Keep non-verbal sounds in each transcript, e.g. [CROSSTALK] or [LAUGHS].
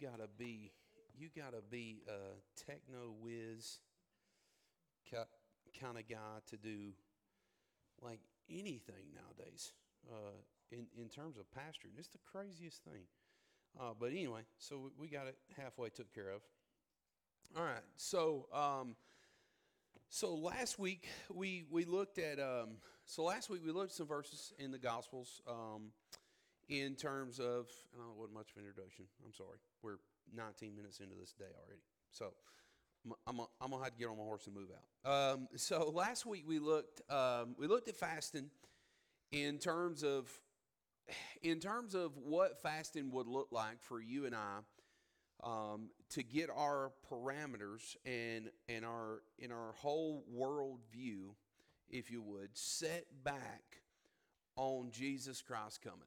gotta be you gotta be a techno whiz kind of guy to do like anything nowadays uh, in in terms of pastoring. It's the craziest thing. Uh, but anyway, so we got it halfway took care of. All right, so um, so last week we we looked at um, so last week we looked at some verses in the Gospels um, in terms of I don't want much of an introduction. I'm sorry, we're 19 minutes into this day already, so I'm, I'm, I'm gonna have to get on my horse and move out. Um, so last week we looked um, we looked at fasting in terms of in terms of what fasting would look like for you and I um, to get our parameters and and our in our whole world view, if you would, set back on Jesus Christ coming.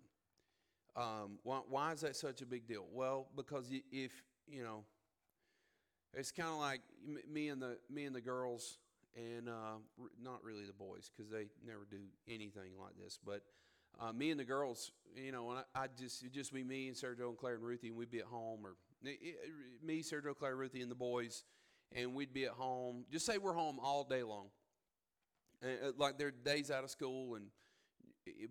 Um, why, why is that such a big deal? Well, because if you know, it's kind of like me and the me and the girls, and uh, not really the boys because they never do anything like this, but. Uh, me and the girls, you know, and I, I just it'd just be me and Sergio and Claire and Ruthie, and we'd be at home, or me, Sergio, Claire, Ruthie, and the boys, and we'd be at home. Just say we're home all day long, and, uh, like they're days out of school, and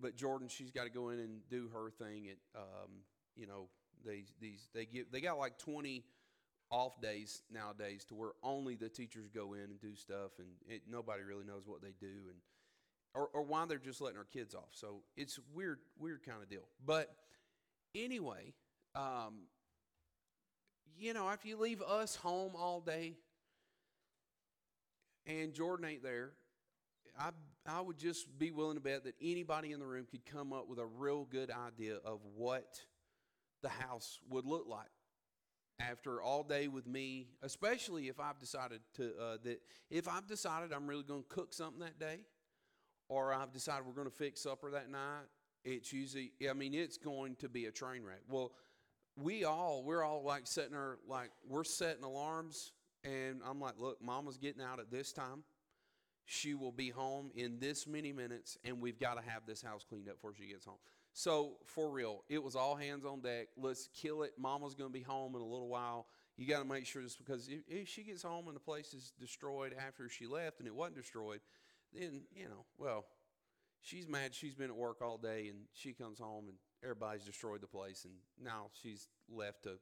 but Jordan, she's got to go in and do her thing. At um, you know, these these they give they got like twenty off days nowadays to where only the teachers go in and do stuff, and it, nobody really knows what they do, and or, or why they're just letting our kids off. So it's weird, weird kind of deal. But anyway, um, you know, if you leave us home all day and Jordan ain't there, I, I would just be willing to bet that anybody in the room could come up with a real good idea of what the house would look like after all day with me, especially if I've decided to uh, that if I've decided I'm really going to cook something that day, or I've decided we're going to fix supper that night. It's usually, I mean, it's going to be a train wreck. Well, we all we're all like setting our like we're setting alarms and i'm like look mama's getting out at this time she will be home in this many minutes and we've got to have this house cleaned up before she gets home. So for real it was all hands on deck. Let's kill it. Mama's going to be home in a little while. You got to make sure this because if, if she gets home and the place is destroyed after she left and it wasn't destroyed then you know well she's mad she's been at work all day and she comes home and everybody's destroyed the place, and now she's left to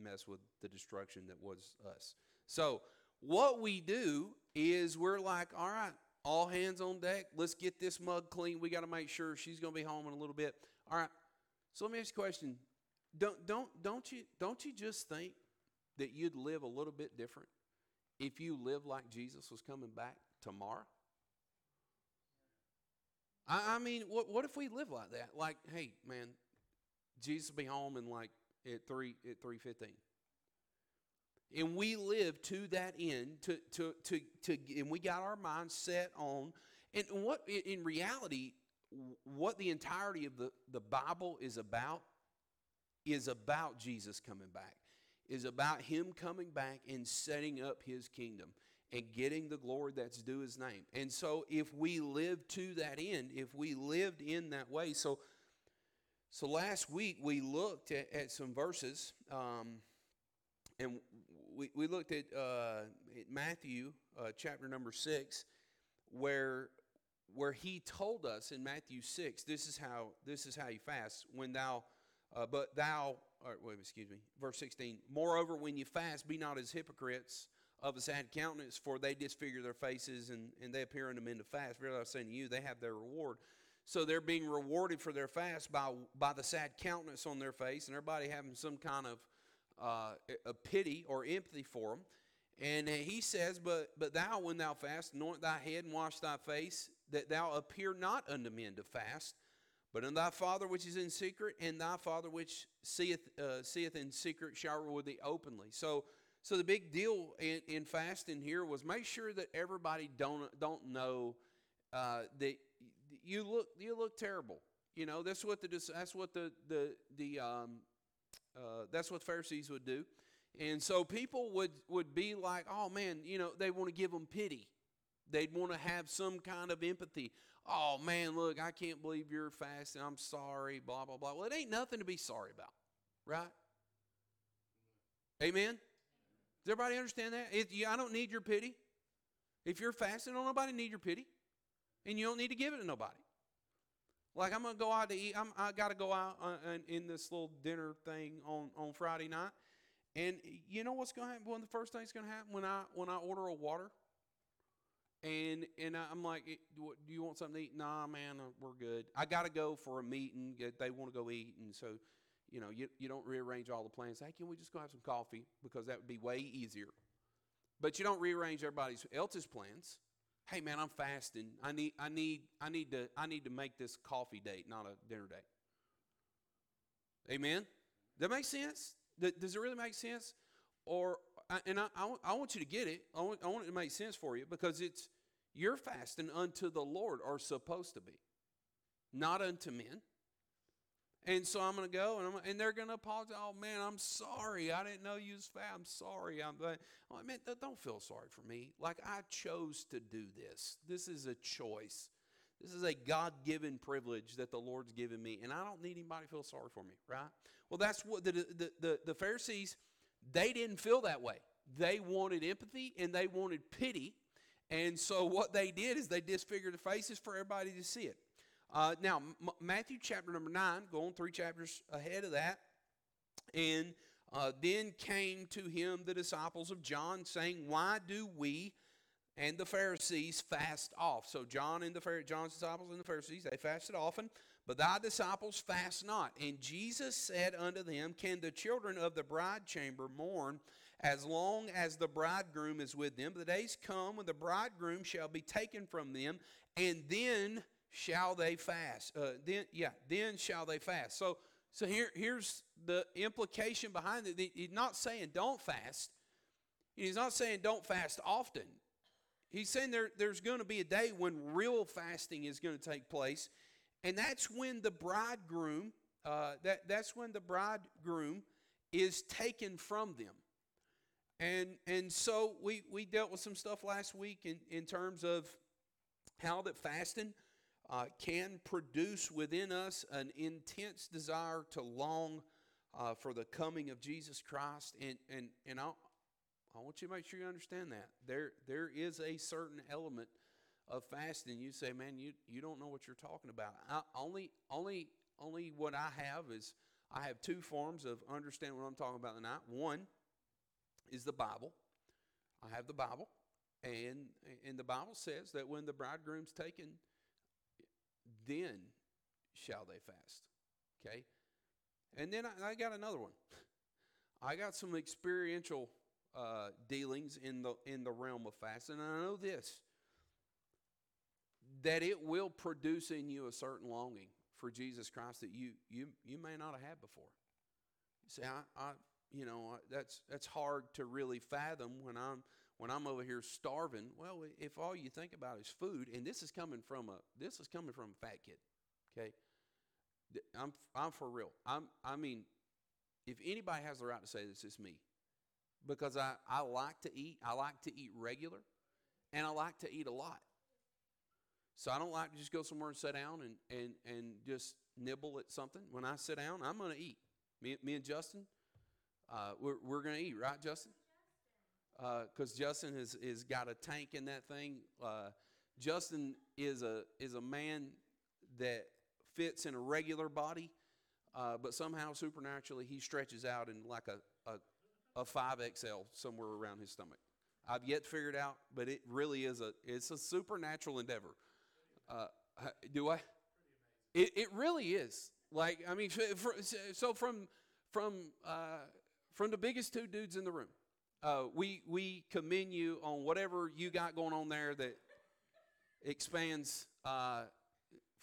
mess with the destruction that was us. So, what we do is we're like, all right, all hands on deck. Let's get this mug clean. We got to make sure she's going to be home in a little bit. All right. So let me ask you a question. Don't don't don't you don't you just think that you'd live a little bit different if you lived like Jesus was coming back tomorrow? I, I mean, what what if we live like that? Like, hey, man, Jesus will be home in like at three at three fifteen. And we live to that end, to to to to, and we got our minds set on. And what in reality, what the entirety of the the Bible is about is about Jesus coming back, is about Him coming back and setting up His kingdom and getting the glory that's due His name. And so, if we live to that end, if we lived in that way, so so last week we looked at, at some verses, um, and we, we looked at, uh, at Matthew uh, chapter number six, where where he told us in Matthew six, this is how this is how you fast when thou, uh, but thou, or wait, excuse me, verse sixteen. Moreover, when you fast, be not as hypocrites of a sad countenance, for they disfigure their faces and, and they appear unto men to fast. Really, I was saying to you, they have their reward. So they're being rewarded for their fast by, by the sad countenance on their face, and everybody having some kind of uh, a pity or empathy for them. And he says, but, but thou, when thou fast, anoint thy head and wash thy face, that thou appear not unto men to fast, but unto thy Father which is in secret, and thy Father which seeth, uh, seeth in secret shall reward thee openly. So, so the big deal in, in fasting here was make sure that everybody don't, don't know uh, that you look you look terrible. You know that's what the that's what the the the um, uh, that's what Pharisees would do, and so people would would be like, oh man, you know they want to give them pity. They'd want to have some kind of empathy. Oh man, look, I can't believe you're fasting. I'm sorry. Blah blah blah. Well, it ain't nothing to be sorry about, right? Amen? Does everybody understand that? It, I don't need your pity. If you're fasting, don't nobody need your pity. And you don't need to give it to nobody. Like I'm gonna go out to eat. I'm, I got to go out uh, in this little dinner thing on, on Friday night, and you know what's gonna happen? One of the first things gonna happen when I when I order a water, and and I'm like, do you want something to eat? Nah, man, uh, we're good. I got to go for a meeting. They want to go eat, and so you know you you don't rearrange all the plans. Hey, can we just go have some coffee because that would be way easier. But you don't rearrange everybody else's plans hey man, I'm fasting. I need I need I need to I need to make this coffee date, not a dinner date. Amen. That makes sense. Does it really make sense? Or and I, I, I want you to get it. I want, I want it to make sense for you because it's you're fasting unto the Lord are supposed to be, not unto men. And so I'm going to go, and, I'm, and they're going to apologize. Oh man, I'm sorry. I didn't know you was fat. I'm sorry. I'm. Like, oh, I mean, don't feel sorry for me. Like I chose to do this. This is a choice. This is a God-given privilege that the Lord's given me, and I don't need anybody to feel sorry for me, right? Well, that's what the the the, the Pharisees they didn't feel that way. They wanted empathy and they wanted pity, and so what they did is they disfigured the faces for everybody to see it. Uh, now, M- Matthew chapter number 9, going three chapters ahead of that. And uh, then came to him the disciples of John, saying, Why do we and the Pharisees fast off? So John and the Pharisees, John's disciples and the Pharisees, they fasted often, but thy disciples fast not. And Jesus said unto them, Can the children of the bride chamber mourn as long as the bridegroom is with them? The days come when the bridegroom shall be taken from them, and then shall they fast. Uh, then, yeah, then shall they fast. So, so here, here's the implication behind it. He's not saying don't fast. He's not saying don't fast often. He's saying there, there's going to be a day when real fasting is going to take place, and that's when the bridegroom, uh, that, that's when the bridegroom is taken from them. And, and so we, we dealt with some stuff last week in, in terms of how that fasting uh, can produce within us an intense desire to long uh, for the coming of Jesus Christ. And, and, and i I want you to make sure you understand that. There, there is a certain element of fasting. You say, man, you, you don't know what you're talking about. I, only, only, only what I have is I have two forms of understanding what I'm talking about tonight. One is the Bible. I have the Bible. And, and the Bible says that when the bridegroom's taken, then shall they fast. Okay? And then I, I got another one. [LAUGHS] I got some experiential uh, dealings in the in the realm of fasting, and I know this that it will produce in you a certain longing for Jesus Christ that you you you may not have had before. You I, I you know that's that's hard to really fathom when I'm when I'm over here starving, well, if all you think about is food, and this is coming from a this is coming from a fat kid, okay? I'm I'm for real. I'm I mean, if anybody has the right to say this, it's me, because I I like to eat. I like to eat regular, and I like to eat a lot. So I don't like to just go somewhere and sit down and and and just nibble at something. When I sit down, I'm going to eat. Me, me and Justin, uh, we're we're going to eat, right, Justin? Because uh, Justin has, has got a tank in that thing. Uh, Justin is a is a man that fits in a regular body, uh, but somehow supernaturally he stretches out in like a, a, a 5XL somewhere around his stomach. I've yet to figure it out, but it really is a it's a supernatural endeavor. Uh, do I? It, it really is. Like I mean, [LAUGHS] so from from uh, from the biggest two dudes in the room uh, we we commend you on whatever you got going on there that expands uh,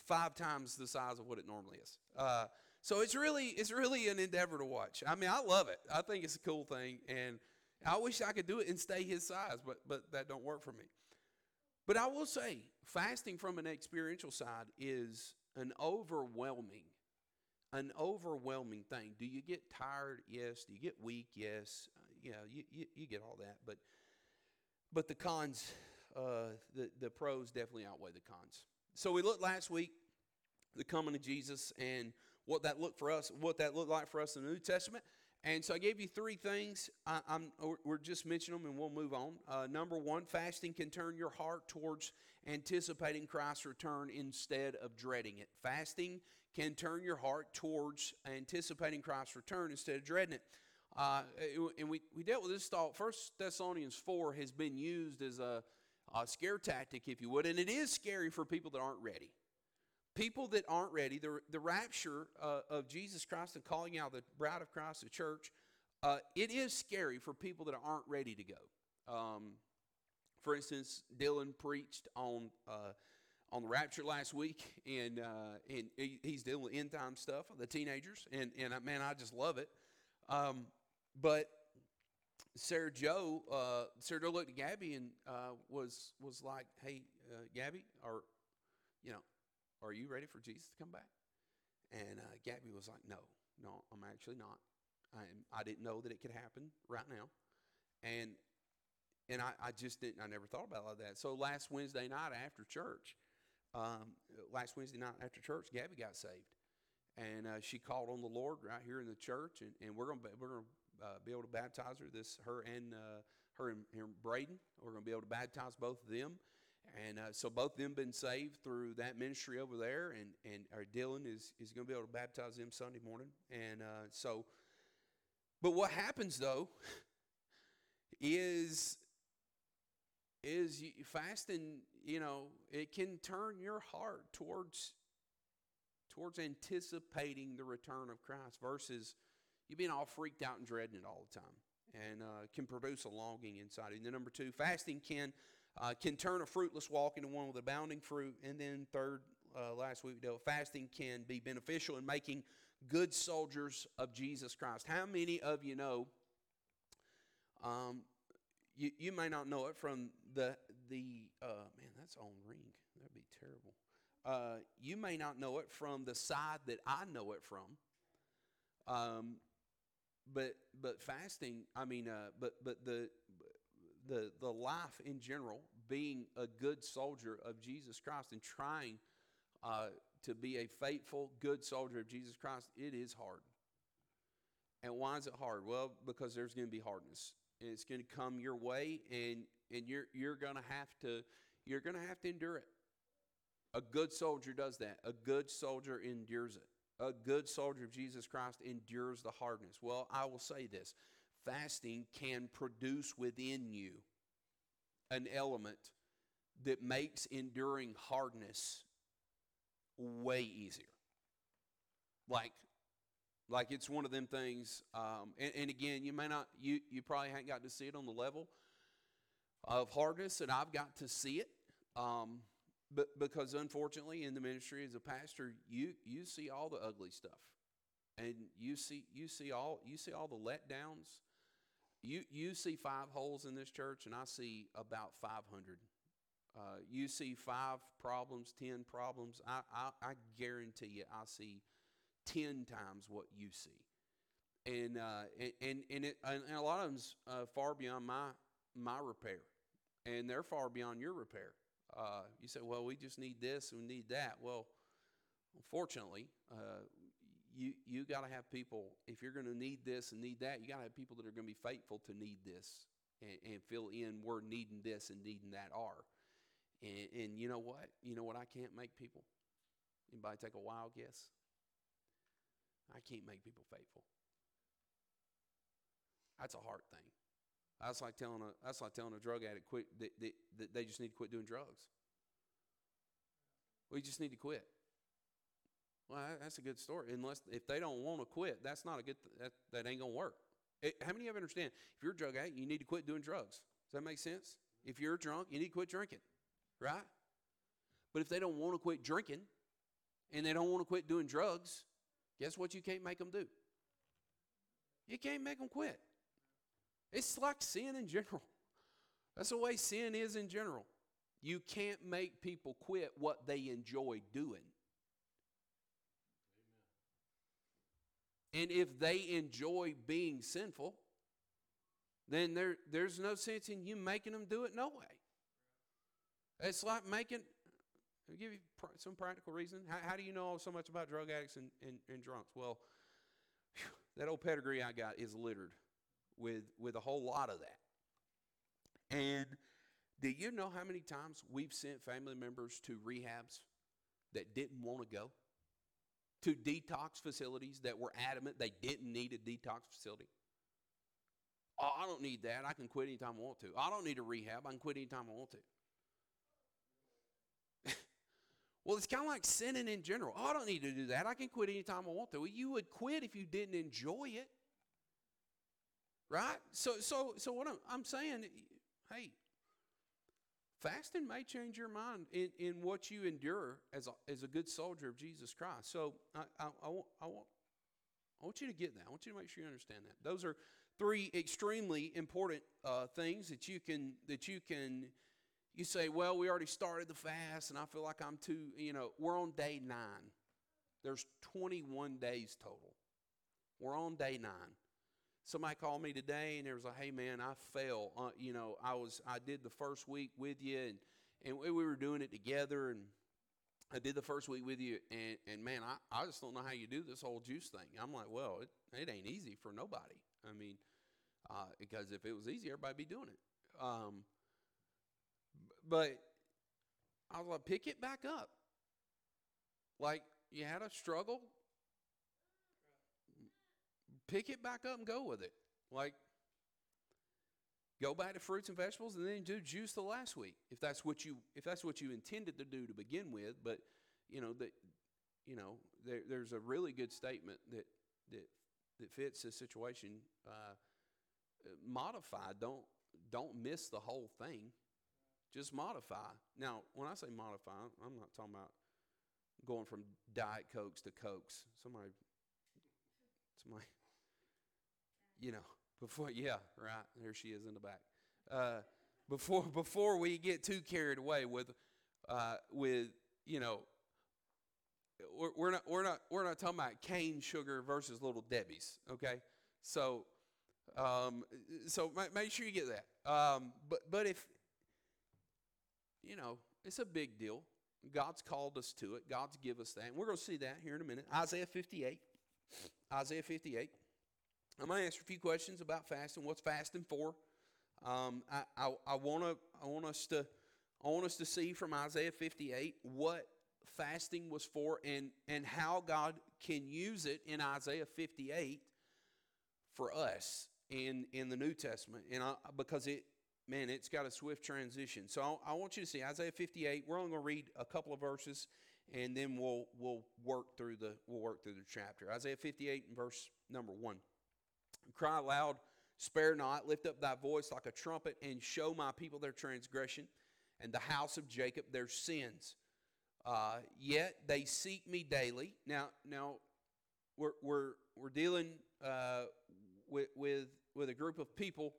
five times the size of what it normally is. Uh, so it's really it's really an endeavor to watch. I mean, I love it. I think it's a cool thing, and I wish I could do it and stay his size, but but that don't work for me. But I will say, fasting from an experiential side is an overwhelming an overwhelming thing. Do you get tired? Yes. Do you get weak? Yes you know, you, you, you get all that. But but the cons, uh, the, the pros definitely outweigh the cons. So we looked last week, the coming of Jesus and what that looked for us, what that looked like for us in the New Testament. And so I gave you three things. I, am we're just mentioning them, and we'll move on. Uh, number one, fasting can turn your heart towards anticipating Christ's return instead of dreading it. Fasting can turn your heart towards anticipating Christ's return instead of dreading it. Uh, and we, we dealt with this thought. First Thessalonians 4 has been used as a, a scare tactic, if you would, and it is scary for people that aren't ready. People that aren't ready, the, the rapture uh, of Jesus Christ and calling out the bride of Christ, the church, uh, it is scary for people that aren't ready to go. Um, for instance, Dylan preached on uh, on the rapture last week, and uh, and he's dealing with end time stuff, the teenagers, and and man, I just love it. Um, but Sarah Joe, uh, Sarah Joe looked at Gabby and uh, was was like, "Hey, uh, Gabby, are you know, are you ready for Jesus to come back?" And uh, Gabby was like, "No, no, I'm actually not. I I didn't know that it could happen right now, and and I, I just didn't. I never thought about all that. So last Wednesday night after church, um, last Wednesday night after church, Gabby got saved, and uh, she called on the Lord right here in the church, and, and we're gonna we're gonna uh, be able to baptize her. This her and uh, her and, and, Braden. We're gonna be able to baptize both of them, and uh, so both of them been saved through that ministry over there, and and our Dylan is is gonna be able to baptize them Sunday morning, and uh, so. But what happens though is is fasting you know it can turn your heart towards towards anticipating the return of christ versus you being all freaked out and dreading it all the time and uh, can produce a longing inside and then number two fasting can uh, can turn a fruitless walk into one with abounding fruit. And then third uh, last week we dealt fasting can be beneficial in making good soldiers of jesus christ. How many of you know um, you, you may not know it from the the uh, man that's on ring. That'd be terrible. Uh, you may not know it from the side that i know it from. Um, but but fasting i mean uh, but but the the the life in general being a good soldier of jesus christ and trying uh, to be a faithful good soldier of jesus christ it is hard. And why is it hard? Well because there's going to be hardness. And it's going to come your way and and you're you're going to have to you're going to have to endure it. A good soldier does that. A good soldier endures it a good soldier of jesus christ endures the hardness. Well i will say this. Fasting can produce within you an element that makes enduring hardness way easier. Like like it's one of them things, um, and, and, again, you may not, you, you probably haven't got to see it on the level of hardness that I've got to see it. Um, but because unfortunately, in the ministry as a pastor, you you see all the ugly stuff, and you see you see all you see all the letdowns. You you see five holes in this church, and I see about five hundred. Uh, you see five problems, ten problems. I, I I guarantee you, I see 10 times what you see. And, uh, and, and, it, and a lot of them's uh, far beyond my, my repair. And they're far beyond your repair. Uh, you say, well, we just need this and we need that. Well, unfortunately, uh, you, you got to have people, if you're going to need this and need that, you got to have people that are going to be faithful to need this and, and fill in where needing this and needing that are. And, and you know what? You know what I can't make people? Anybody take a wild guess? I can't make people faithful. That's a hard thing. That's like telling a that's like telling a drug addict quit that they, they, they just need to quit doing drugs. We just need to quit. Well, that's a good story. Unless if they don't want to quit, that's not a good. That that ain't gonna work. It, how many of you understand? If you're a drug addict, you need to quit doing drugs. Does that make sense? If you're drunk, you need to quit drinking, right? But if they don't want to quit drinking, and they don't want to quit doing drugs, Guess what you can't make them do? You can't make them quit. It's like sin in general. That's the way sin is in general. You can't make people quit what they enjoy doing. And if they enjoy being sinful, then there, there's no sense in you making them do it no way. It's like making, I'll give you pr- some practical reason. How, how, do you know so much about drug addicts and, and, and drunks? Well, [LAUGHS] that old pedigree I got is littered with with a whole lot of that. And do you know how many times we've sent family members to rehabs that didn't want to go? To detox facilities that were adamant they didn't need a detox facility? Oh, I don't need that. I can quit anytime I want to. I don't need a rehab. I can quit anytime I want to. [LAUGHS] well, it's kind of like sinning in general. Oh, I don't need to do that. I can quit anytime I want to. Well, you would quit if you didn't enjoy it. Right? So so so what I'm, I'm saying, hey, fasting may change your mind in, in what you endure as a, as a good soldier of Jesus Christ. So I, I, I, want, I, want, I want you to get that. I want you to make sure you understand that. Those are three extremely important uh, things that you can that you can you say well we already started the fast and i feel like i'm too you know we're on day nine there's 21 days total we're on day nine somebody called me today and there was like hey man i fell uh, you know i was i did the first week with you and and we were doing it together and i did the first week with you and and man i, I just don't know how you do this whole juice thing i'm like well it, it ain't easy for nobody i mean uh, because if it was easy, everybody'd be doing it. Um, but I was like, pick it back up. Like you had a struggle, pick it back up and go with it. Like go back to fruits and vegetables and then do juice the last week if that's what you if that's what you intended to do to begin with. But you know that you know there, there's a really good statement that that that fits this situation. Uh, modify. Don't don't miss the whole thing. Just modify. Now, when I say modify, I'm not talking about going from diet cokes to cokes. Somebody, somebody, you know, before [LAUGHS] yeah, right there she is in the back. Uh, before [LAUGHS] before we get too carried away with uh, with you know we're, we're not we're not we're not talking about cane sugar versus little Debbie's, okay? So um, so make sure you get that. Um, but but if you know, it's a big deal. God's called us to it. God's give us that, and we're going to see that here in a minute. Isaiah 58. Isaiah 58. I'm going to answer a few questions about fasting. What's fasting for? Um, I, I, I want to I want us to I want us to see from Isaiah 58 what fasting was for and and how God can use it in Isaiah 58 for us in in the New Testament, and I, because it man, it's got a swift transition. So I, I want you to see Isaiah 58. We're only going to read a couple of verses, and then we'll we'll work through the we'll work through the chapter. Isaiah 58 and verse number one. Cry aloud, spare not, lift up thy voice like a trumpet, and show my people their transgression, and the house of Jacob their sins. Uh, yet they seek me daily. Now, now we're we're we're dealing uh, with with with a group of people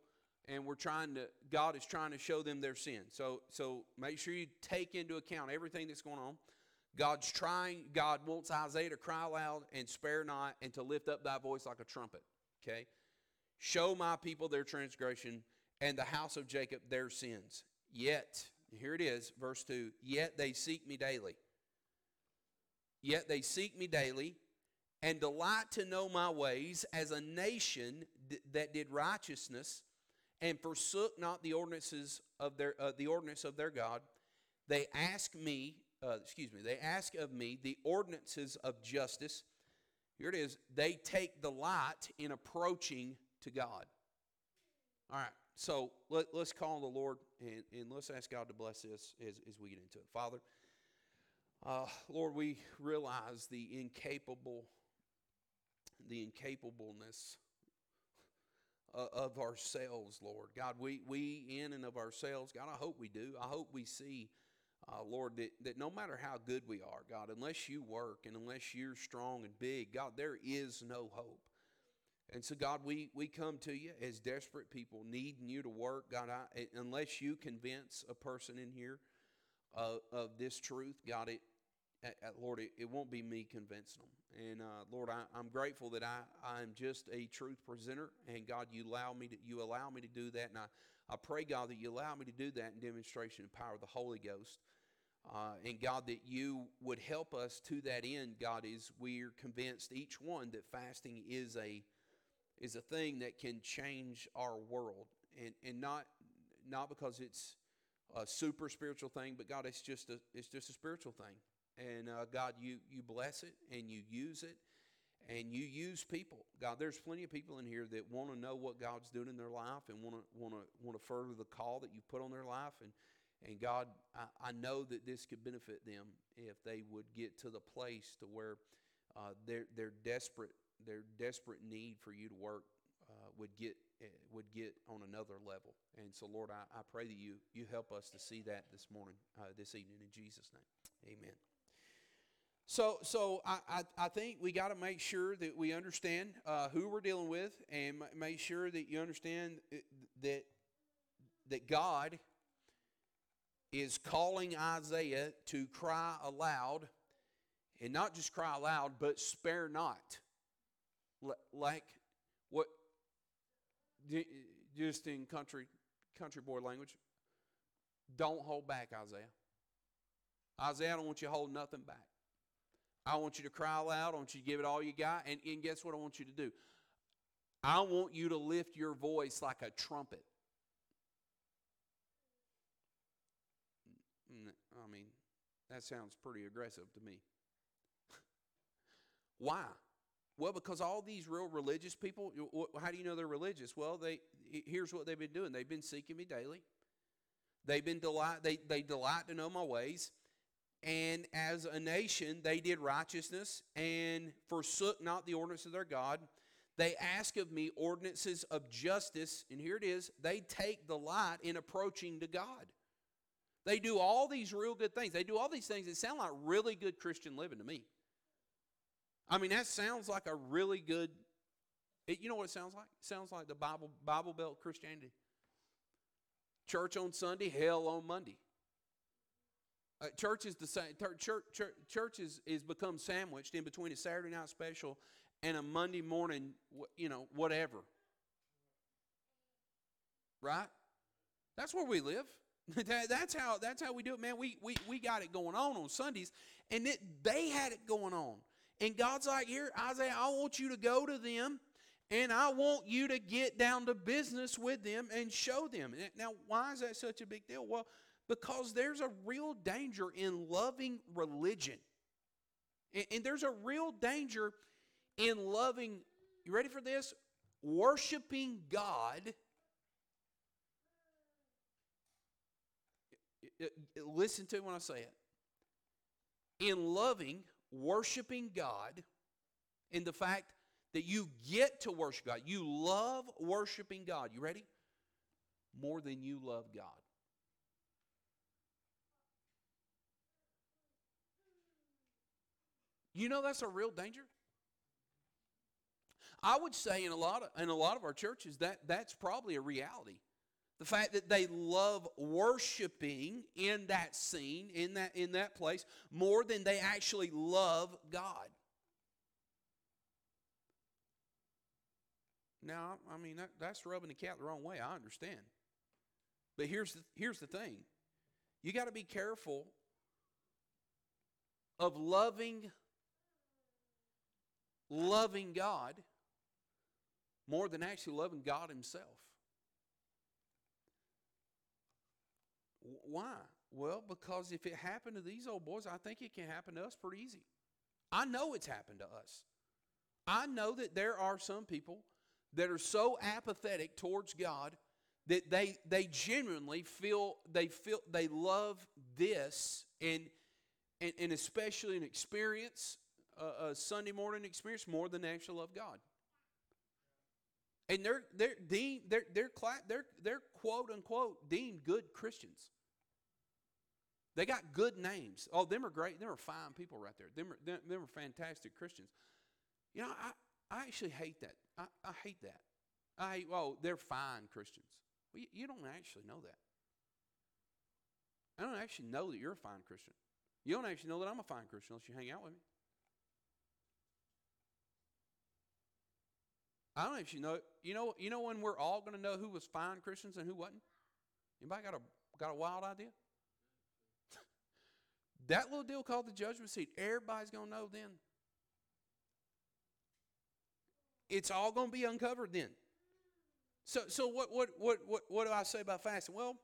and we're trying to god is trying to show them their sin so so make sure you take into account everything that's going on god's trying god wants isaiah to cry loud and spare not and to lift up thy voice like a trumpet okay show my people their transgression and the house of jacob their sins yet here it is verse 2 yet they seek me daily yet they seek me daily and delight to know my ways as a nation that did righteousness and forsook not the ordinances of their uh, the ordinance of their God. They ask me, uh, excuse me, they ask of me the ordinances of justice. Here it is. They take delight in approaching to God. All right. So let, us call on the Lord and, and let's ask God to bless this as, as we get into it. Father, uh, Lord, we realize the incapable the incapableness of ourselves, Lord. God, we, we in and of ourselves, God, I hope we do. I hope we see, uh, Lord, that, that no matter how good we are, God, unless you work and unless you're strong and big, God, there is no hope. And so, God, we, we come to you as desperate people, needing you to work. God, I, unless you convince a person in here uh, of this truth, God, it, Lord, it, it, won't be me convincing them. And uh, Lord, I, am grateful that I, I'm just a truth presenter, and God, you allow me to you allow me to do that, and I, I pray God that you allow me to do that in demonstration and power of the Holy Ghost, uh, and God that you would help us to that end. God, is we're convinced each one that fasting is a is a thing that can change our world, and and not not because it's a super spiritual thing, but God, it's just a it's just a spiritual thing. And uh, God, you you bless it and you use it, and you use people. God, there's plenty of people in here that want to know what God's doing in their life and want to want to want to further the call that you put on their life. And and God, I, I know that this could benefit them if they would get to the place to where uh, their their desperate their desperate need for you to work uh, would get uh, would get on another level. And so, Lord, I, I pray that you you help us to see that this morning, uh, this evening, in Jesus' name, Amen. So, so I, I, I think we got to make sure that we understand uh, who we're dealing with, and make sure that you understand uh, that that God is calling Isaiah to cry aloud, and not just cry aloud, but spare not. Like what, just in country country boy language, don't hold back, Isaiah. Isaiah, I don't want you to hold nothing back. I want you to cry loud. I want you to give it all you got. And, and guess what I want you to do? I want you to lift your voice like a trumpet. I mean, that sounds pretty aggressive to me. [LAUGHS] Why? Well, because all these real religious people, how do you know they're religious? Well, they here's what they've been doing. They've been seeking me daily. They've been delight they, they delight to know my ways. And as a nation, they did righteousness and forsook not the ordinance of their God. They ask of me ordinances of justice, and here it is. They take delight in approaching to God. They do all these real good things. They do all these things that sound like really good Christian living to me. I mean, that sounds like a really good. It, you know what it sounds like? It sounds like the Bible Bible Belt Christianity. Church on Sunday, hell on Monday. Uh, church is the same. Church, church, church is, is become sandwiched in between a Saturday night special and a Monday morning, you know, whatever. Right? That's where we live. [LAUGHS] that's how that's how we do it, man. We we we got it going on on Sundays, and it, they had it going on. And God's like, here, Isaiah, I want you to go to them and I want you to get down to business with them and show them. Now, why is that such a big deal? Well, because there's a real danger in loving religion. And, and there's a real danger in loving, you ready for this? Worshiping God. Listen to when I say it. In loving worshiping God in the fact that you get to worship God. You love worshiping God. You ready? More than you love God. You know that's a real danger. I would say in a lot of in a lot of our churches that that's probably a reality. The fact that they love worshiping in that scene, in that, in that place, more than they actually love God. Now, I mean, that, that's rubbing the cat the wrong way. I understand. But here's the, here's the thing you got to be careful of loving loving God more than actually loving God himself. Why? Well, because if it happened to these old boys, I think it can happen to us pretty easy. I know it's happened to us. I know that there are some people that are so apathetic towards God that they they genuinely feel they feel they love this and and, and especially an experience a, a Sunday morning experience more than they actually love God. And they're they're deemed they're they're they're they're quote unquote deemed good Christians. They got good names. Oh, them are great. Them are fine people right there. Them are, them, are fantastic Christians. You know, I, I actually hate that. I, I hate that. I hate, oh, they're fine Christians. Well, you, you don't actually know that. I don't actually know that you're a fine Christian. You don't actually know that I'm a fine Christian unless you hang out with me. I don't actually know. You know, you know when we're all going to know who was fine Christians and who wasn't. Anybody got a got a wild idea? That little deal called the judgment seat, everybody's going to know then. it's all going to be uncovered then. So, so what, what, what, what, what do I say about fasting? Well,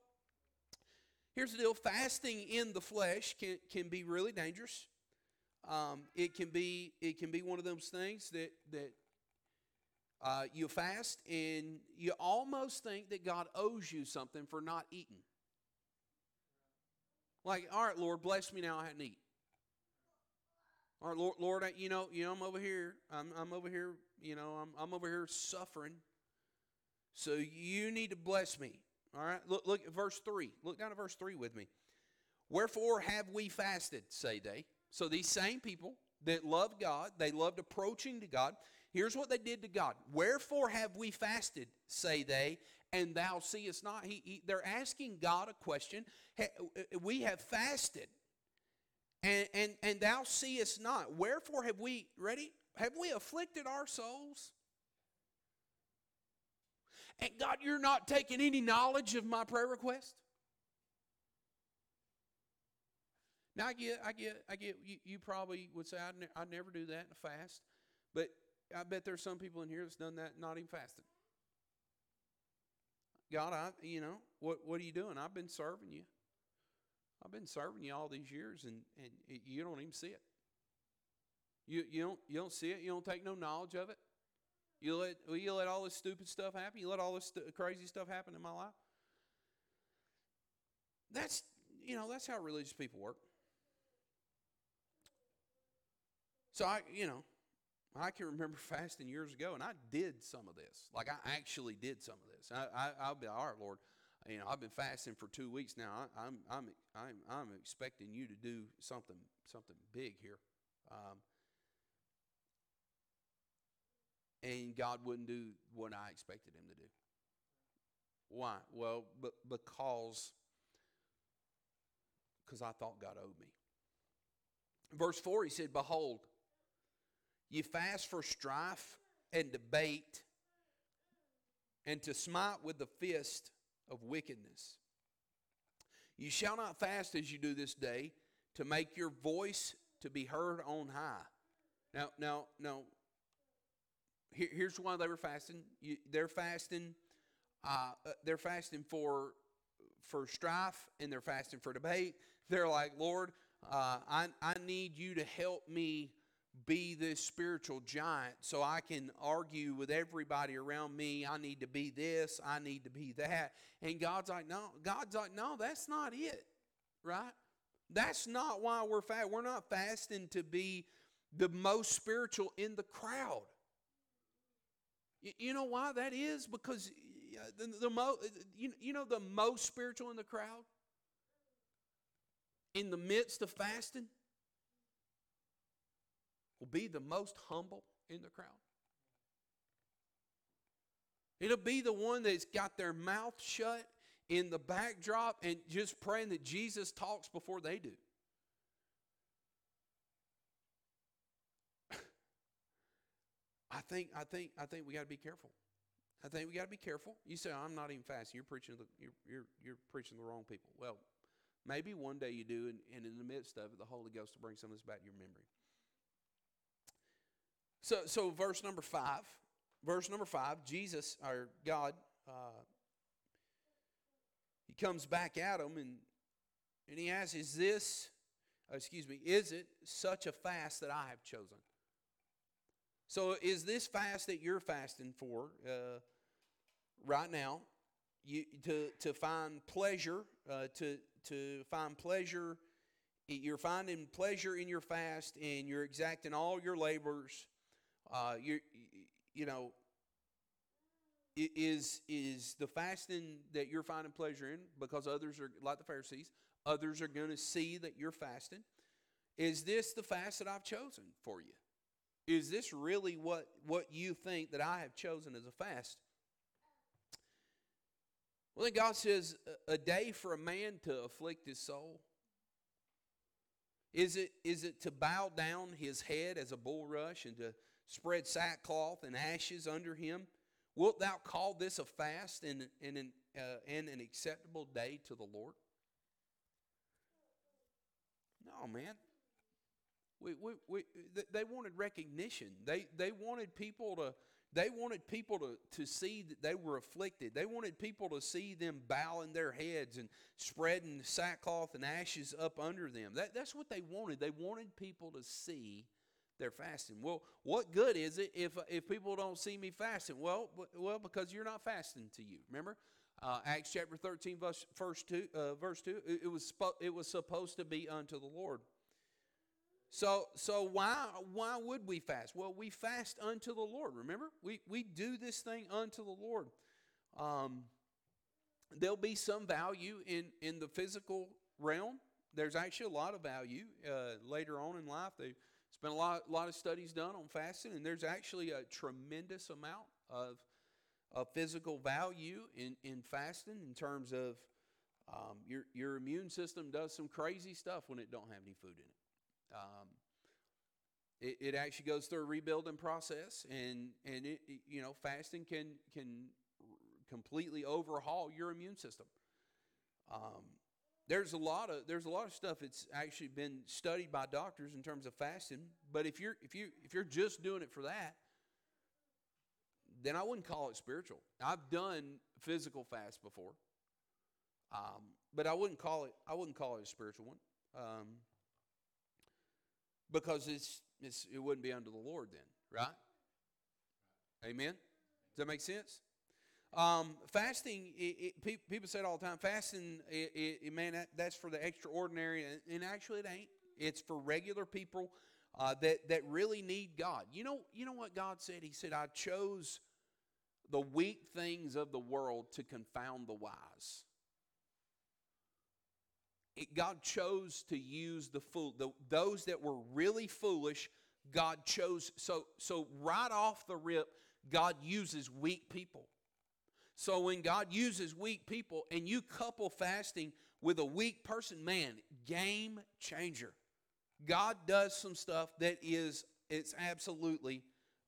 here's the deal fasting in the flesh can, can be really dangerous. Um, it can be it can be one of those things that that uh, you fast and you almost think that God owes you something for not eating. Like, all right, Lord, bless me now. I hadn't eaten. All right, Lord, Lord, I, you know, you know, I'm over here. I'm, I'm over here. You know, I'm, I'm over here suffering. So you need to bless me. All right. Look, look at verse three. Look down at verse three with me. Wherefore have we fasted? Say they. So these same people that love God, they loved approaching to God. Here's what they did to God. Wherefore have we fasted? Say they, and thou seest not. He, he, they're asking God a question. Uh, we have fasted, and, and, and thou seest not. Wherefore have we, ready? Have we afflicted our souls? And God, you're not taking any knowledge of my prayer request? Now I get, I get, I get. You, you probably would say I'd, ne- I'd never do that in a fast, but I bet there's some people in here that's done that not even fasting. God, I, you know, what, what are you doing? I've been serving you. I've been serving you all these years, and, and you don't even see it. You, you, don't, you don't see it. You don't take no knowledge of it. You let, you let all this stupid stuff happen. You let all this st- crazy stuff happen in my life. That's, you know, that's how religious people work. So I, you know, I can remember [LAUGHS] fasting years ago, and I did some of this. Like I actually did some of this. I, will be all right, Lord. You know, I've been fasting for two weeks now. I, am I'm, I'm, I'm expecting you to do something, something big here. Um, and God wouldn't do what I expected Him to do. Why? Well, but because because I thought God owed me. Verse 4, he said, Behold, ye fast for strife and debate, and to smite with the fist of wickedness. You shall not fast as you do this day, to make your voice to be heard on high. Now, now, now, here, here's why they were fasting. You, they're fasting. Uh, uh, they're fasting for for strife and they're fasting for debate. They're like, Lord, uh, I I need you to help me be this spiritual giant so I can argue with everybody around me. I need to be this. I need to be that. And God's like, no. God's like, no. That's not it, right? That's not why we're fast. We're not fasting to be the most spiritual in the crowd. You know why that is? Because the, the mo- you, you know the most spiritual in the crowd? In the midst of fasting? Will be the most humble in the crowd. It'll be the one that's got their mouth shut in the backdrop and just praying that Jesus talks before they do. [LAUGHS] I think I think I think we got to be careful. I think we got to be careful. You say I'm not even fasting. You're preaching the you're, you're you're preaching the wrong people. Well, maybe one day you do, and, and in the midst of it, the Holy Ghost will bring some of this back to your memory. So so verse number five, verse number five, Jesus or God, uh, he comes back at him and and he asks, "Is this, excuse me, is it such a fast that I have chosen?" So, is this fast that you're fasting for uh, right now? You, to to find pleasure, uh, to to find pleasure, you're finding pleasure in your fast, and you're exacting all your labors. Uh, you you know, is is the fasting that you're finding pleasure in because others are like the Pharisees? Others are going to see that you're fasting. Is this the fast that I've chosen for you? Is this really what, what you think that I have chosen as a fast? Well, then God says, a day for a man to afflict his soul. Is it, is it to bow down his head as a bulrush and to spread sackcloth and ashes under him? Wilt thou call this a fast and, and, an, uh, and an acceptable day to the Lord? No, man. We, we, we, they wanted recognition. They, they wanted people to, They wanted people to, to see that they were afflicted. They wanted people to see them bowing their heads and spreading sackcloth and ashes up under them. That, that's what they wanted. They wanted people to see their fasting. Well, what good is it if, if people don't see me fasting? Well, well, because you're not fasting to you. Remember, uh, Acts chapter 13, verse, verse 2, uh, verse 2 it, it, was, it was supposed to be unto the Lord. So, so why, why would we fast? Well, we fast unto the Lord. Remember, we, we do this thing unto the Lord. Um, there'll be some value in, in the physical realm. There's actually a lot of value uh, later on in life. There's been a lot, lot of studies done on fasting, and there's actually a tremendous amount of, of physical value in, in fasting in terms of um, your, your immune system does some crazy stuff when it don't have any food in it. Um, it, it, actually goes through a rebuilding process, and and it, it, you know fasting can can completely overhaul your immune system. Um, there's a lot of there's a lot of stuff that's actually been studied by doctors in terms of fasting. But if you're if you if you're just doing it for that, then I wouldn't call it spiritual. I've done physical fast before, um, but I wouldn't call it I wouldn't call it a spiritual one. Um, because it's, it's, it wouldn't be under the Lord then, right? Amen? Does that make sense? Um, fasting, it, it, people say it all the time. Fasting, it, man, that, that's for the extraordinary, and, and, actually, it ain't. It's for regular people uh, that that really need God. You know, you know what God said? He said, "I chose the weak things of the world to confound the wise." it, God chose to use the fool, the, those that were really foolish. God chose so so right off the rip, God uses weak people. So when God uses weak people, and you couple fasting with a weak person, man, game changer. God does some stuff that is it's absolutely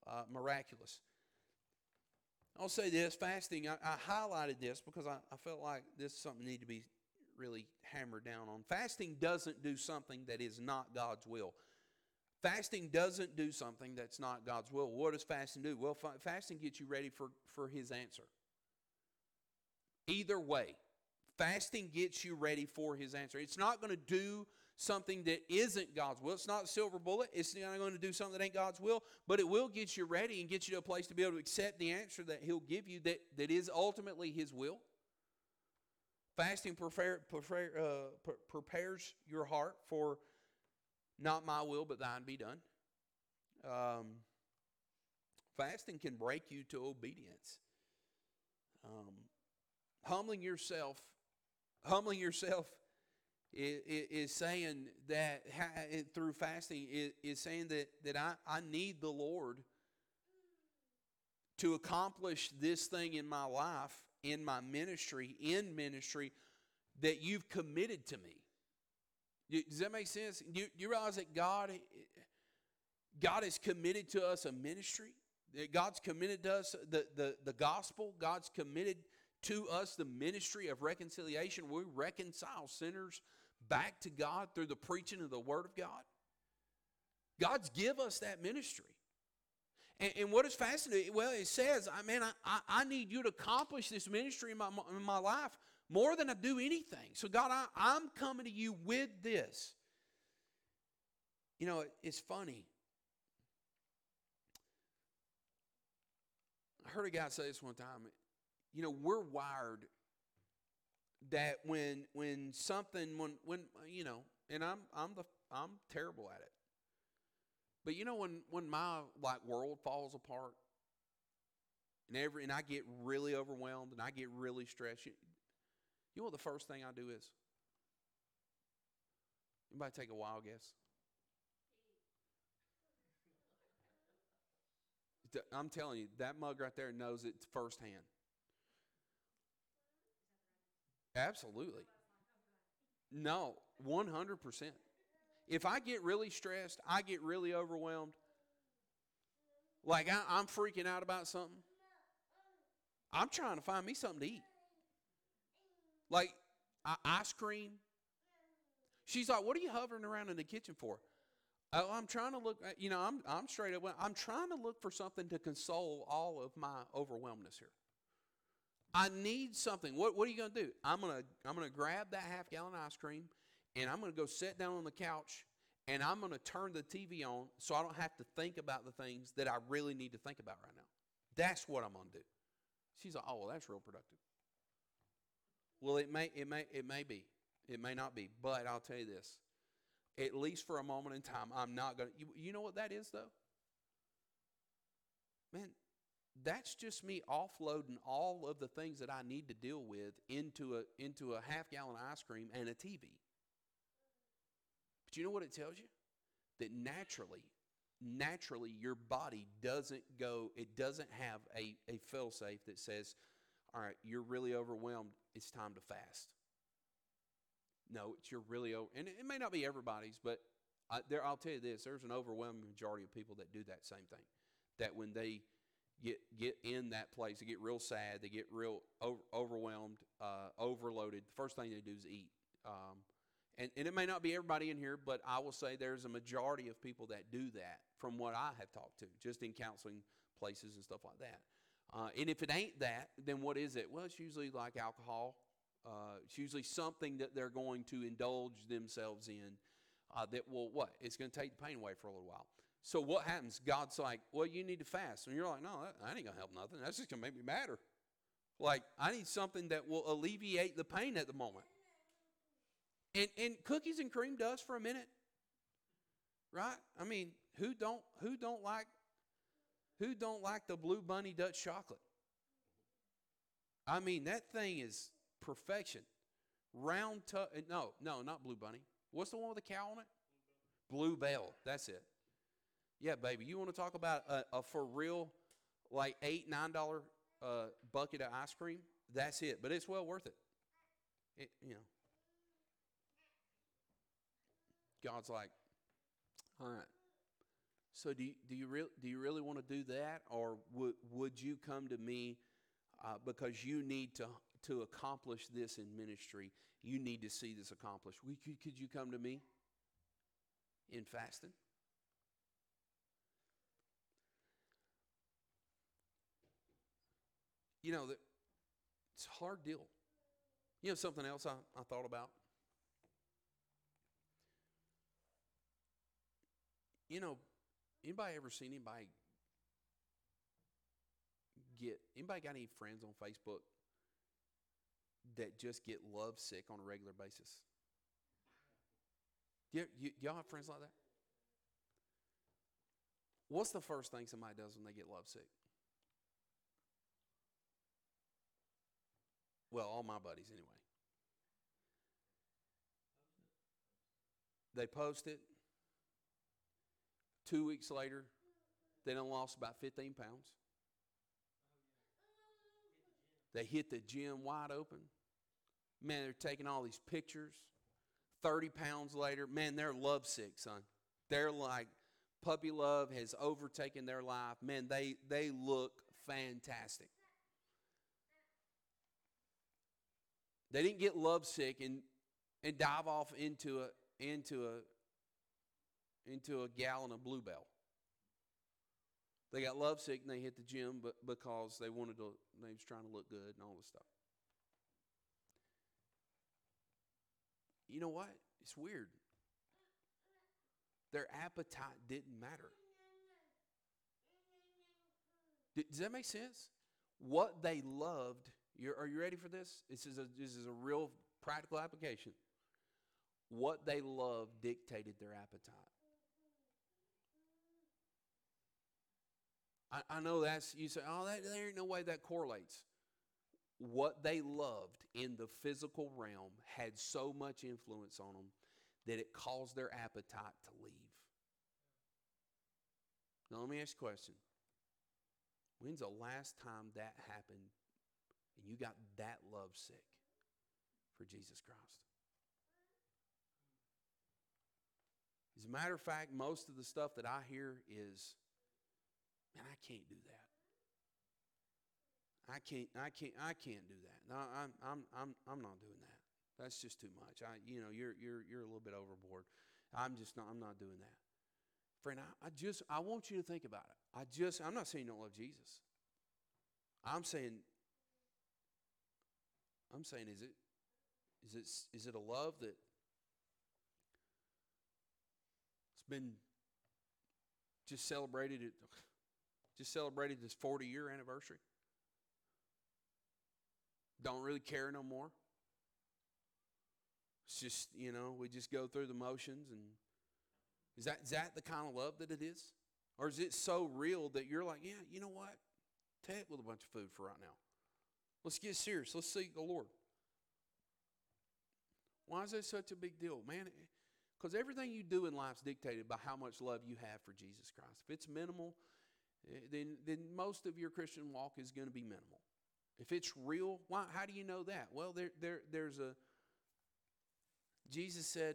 uh, miraculous. I'll say this fasting, I, I highlighted this because I, I, felt like this is something need to be really hammered down on. Fasting doesn't do something that is not God's will. Fasting doesn't do something that's not God's will. What does fasting do? Well, fasting gets you ready for, for His answer. Either way, fasting gets you ready for His answer. It's not going to do something that isn't God's will. It's not a silver bullet. It's not going to do something that ain't God's will, but it will get you ready and get you to a place to be able to accept the answer that He'll give you that, that is ultimately His will. Fasting prepare, prepare, uh, prepares your heart for not my will, but thine be done. Um, fasting can break you to obedience. Um, humbling yourself, humbling yourself is, is saying that through fasting is, is saying that, that I, I need the Lord to accomplish this thing in my life in my ministry, in ministry, that you've committed to me. Does that make sense? You, you realize that God, God has committed to us a ministry. God's committed to us the, the, the gospel. God's committed to us the ministry of reconciliation. We reconcile sinners back to God through the preaching of the Word of God. God's give us that ministry. And, and what is fascinating, well, it says, I mean, I, I, I need you to accomplish this ministry in my, in my life more than I do anything. So, God, I, I'm coming to you with this. You know, it, it's funny. I heard a guy say this one time. You know, we're wired that when when something when when you know, and I'm I'm the I'm terrible at it. But you know when when my like world falls apart and every and I get really overwhelmed and I get really stressed. You, you know what the first thing I do is? Anybody take a wild guess? I'm telling you, that mug right there knows it firsthand. Absolutely. No, 100%. If I get really stressed, I get really overwhelmed, like I, am freaking out about something, I'm trying to find me something to eat. Like ice cream. She's like, What are you hovering around in the kitchen for? Oh, I'm trying to look. You know, I'm I'm straight up. I'm trying to look for something to console all of my overwhelmness here. I need something. What What are you going to do? I'm gonna I'm gonna grab that half gallon ice cream, and I'm gonna go sit down on the couch, and I'm gonna turn the TV on so I don't have to think about the things that I really need to think about right now. That's what I'm gonna do. She's like, oh well, that's real productive. Well, it may it may it may be, it may not be, but I'll tell you this at least for a moment in time, I'm not going to. You, you know what that is, though? Man, that's just me offloading all of the things that I need to deal with into a, into a half gallon ice cream and a TV. But you know what it tells you? That naturally, naturally, your body doesn't go, it doesn't have a, a fail safe that says, all right, you're really overwhelmed, it's time to fast. No, it's you're really over, and it, it may not be everybody's, but I, there I'll tell you this: there's an overwhelming majority of people that do that same thing. That when they get get in that place, they get real sad, they get real over, overwhelmed, uh, overloaded. The first thing they do is eat. Um, and, and it may not be everybody in here, but I will say there's a majority of people that do that from what I have talked to, just in counseling places and stuff like that. Uh, and if it ain't that, then what is it? Well, it's usually like alcohol, uh, it's usually something that they're going to indulge themselves in uh, that will what? It's going to take the pain away for a little while. So what happens? God's like, well, you need to fast, and you're like, no, that, ain't gonna help nothing. That's just gonna make me madder. Like I need something that will alleviate the pain at the moment. And and cookies and cream does for a minute, right? I mean, who don't who don't like who don't like the Blue Bunny Dutch chocolate? I mean, that thing is perfection. Round no, no, not Blue Bunny. What's the one with the cow on it? Blue Bell. That's it. Yeah, baby. You want to talk about a, a for real, like eight nine dollar uh, bucket of ice cream? That's it. But it's well worth it. it. You know. God's like, all right. So do you, do you really do you really want to do that, or would would you come to me uh, because you need to to accomplish this in ministry? You need to see this accomplished. We, could, could you come to me in fasting? You know that it's a hard deal. You know something else I, I thought about. You know, anybody ever seen anybody get anybody got any friends on Facebook that just get love sick on a regular basis? You, you, y'all have friends like that? What's the first thing somebody does when they get love Well, all my buddies anyway. They post it. Two weeks later, they done lost about 15 pounds. They hit the gym wide open. Man, they're taking all these pictures. 30 pounds later, man, they're lovesick, son. They're like, puppy love has overtaken their life. Man, they, they look fantastic. They didn't get lovesick and, and dive off into a, into a, into a gallon of Bluebell. They got lovesick and they hit the gym but because they wanted to, they was trying to look good and all this stuff. You know what? It's weird. Their appetite didn't matter. Does that make sense? What they loved. You're, are you ready for this? This is a this is a real practical application. What they loved dictated their appetite. I, I know that's you say, oh, that, there ain't no way that correlates. What they loved in the physical realm had so much influence on them that it caused their appetite to leave. Now, let me ask you a question. When's the last time that happened and you got that love sick for Jesus Christ? As a matter of fact, most of the stuff that I hear is, man, I can't do that. I can't, I can't, I can't do that. No, I'm, I'm, I'm, I'm not doing that. That's just too much. I, you know, you're, you're, you're a little bit overboard. I'm just not, I'm not doing that. Friend, I, I just I want you to think about it. I just I'm not saying you don't love Jesus. I'm saying I'm saying is it is it is it a love that it's been just celebrated it just celebrated this 40 year anniversary? Don't really care no more. It's just, you know, we just go through the motions and is that is that the kind of love that it is? Or is it so real that you're like, yeah, you know what? Take with a bunch of food for right now. Let's get serious. Let's seek the Lord. Why is that such a big deal? Man, because everything you do in life is dictated by how much love you have for Jesus Christ. If it's minimal, eh, then, then most of your Christian walk is going to be minimal. If it's real, why, how do you know that? Well, there, there, there's a. Jesus said,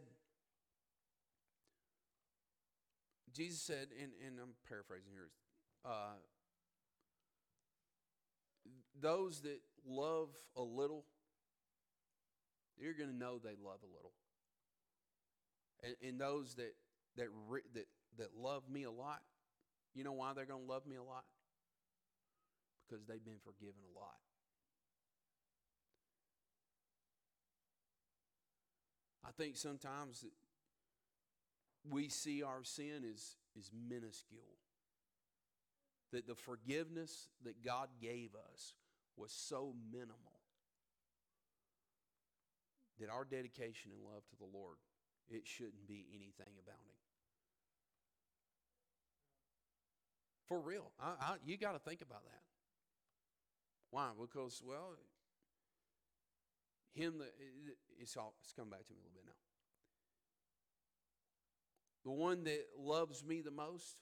Jesus said, and, and I'm paraphrasing here, uh, those that love a little, you're going to know they love a little. And, and those that, that, that, that love me a lot, you know why they're going to love me a lot? Because they've been forgiven a lot. I think sometimes we see our sin as, as minuscule. That the forgiveness that God gave us was so minimal that our dedication and love to the Lord, it shouldn't be anything abounding. For real. I, I, you got to think about that. Why? Because, well, him that it's all it's come back to me a little bit now. The one that loves me the most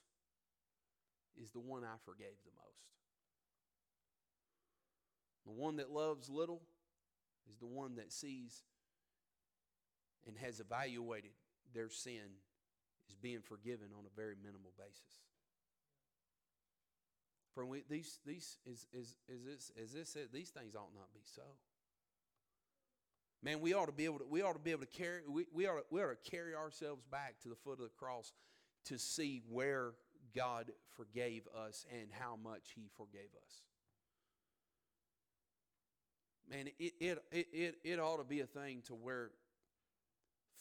is the one I forgave the most. The one that loves little is the one that sees and has evaluated their sin is being forgiven on a very minimal basis. For we, these, these, is, is, is this, as this said, these things ought not be so. Man, we ought to be able to, we ought to be able to carry, we, we, ought to, we ought to carry ourselves back to the foot of the cross to see where God forgave us and how much He forgave us. Man, it, it, it, it, ought to be a thing to where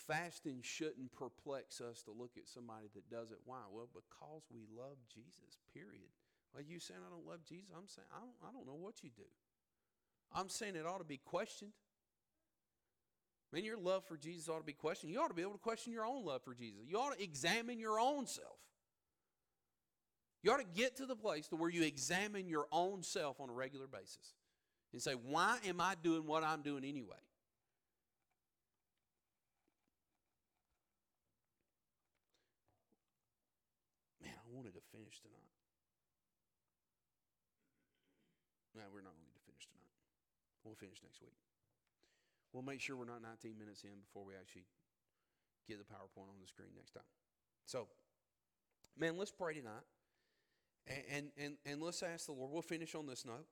fasting shouldn't perplex us to look at somebody that does it. Why? Well, because we love Jesus, period. Well, you saying I don't love Jesus? I'm saying I don't, I don't know what you do. I'm saying it ought to be questioned. Man, your love for Jesus ought to be questioned. You ought to be able to question your own love for Jesus. You ought to examine your own self. You ought to get to the place to where you examine your own self on a regular basis and say, why am I doing what I'm doing anyway? Man, I wanted to finish tonight. No, we're not going to finish tonight. We'll finish next week. We'll make sure we're not 19 minutes in before we actually get the PowerPoint on the screen next time. So, man, let's pray tonight. And, and, and, and let's ask the Lord. We'll finish on this note.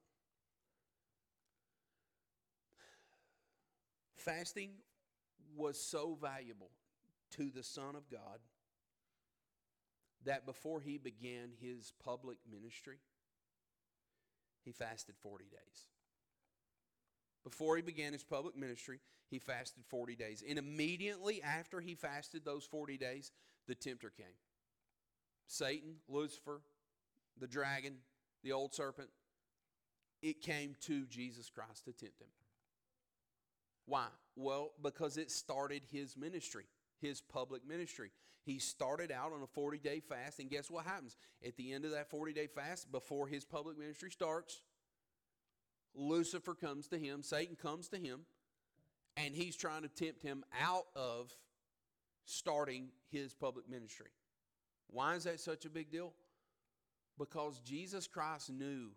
Fasting was so valuable to the Son of God that before he began his public ministry, he fasted 40 days. Before he began his public ministry, he fasted 40 days. And immediately after he fasted those 40 days, the tempter came. Satan, Lucifer, the dragon, the old serpent, it came to Jesus Christ to tempt him. Why? Well, because it started his ministry, his public ministry. He started out on a 40 day fast, and guess what happens? At the end of that 40 day fast, before his public ministry starts, Lucifer comes to him, Satan comes to him, and he's trying to tempt him out of starting his public ministry. Why is that such a big deal? Because Jesus Christ knew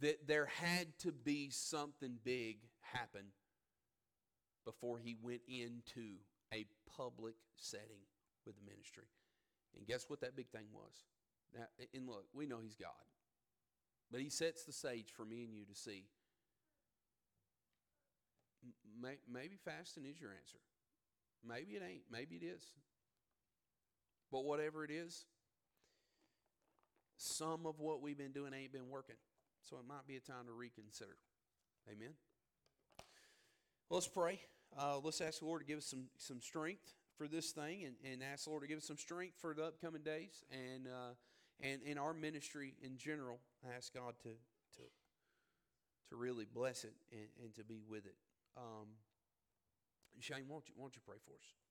that there had to be something big happen before he went into a public setting with the ministry. And guess what that big thing was? Now, and look, we know he's God. But he sets the stage for me and you to see. Maybe fasting is your answer. Maybe it ain't. Maybe it is. But whatever it is, some of what we've been doing ain't been working. So it might be a time to reconsider. Amen. Let's pray. Uh, let's ask the Lord to give us some, some strength for this thing and, and ask the Lord to give us some strength for the upcoming days and uh, and in our ministry in general. I ask God to to to really bless it and, and to be with it. Um, Shane, won't you, won't you pray for us?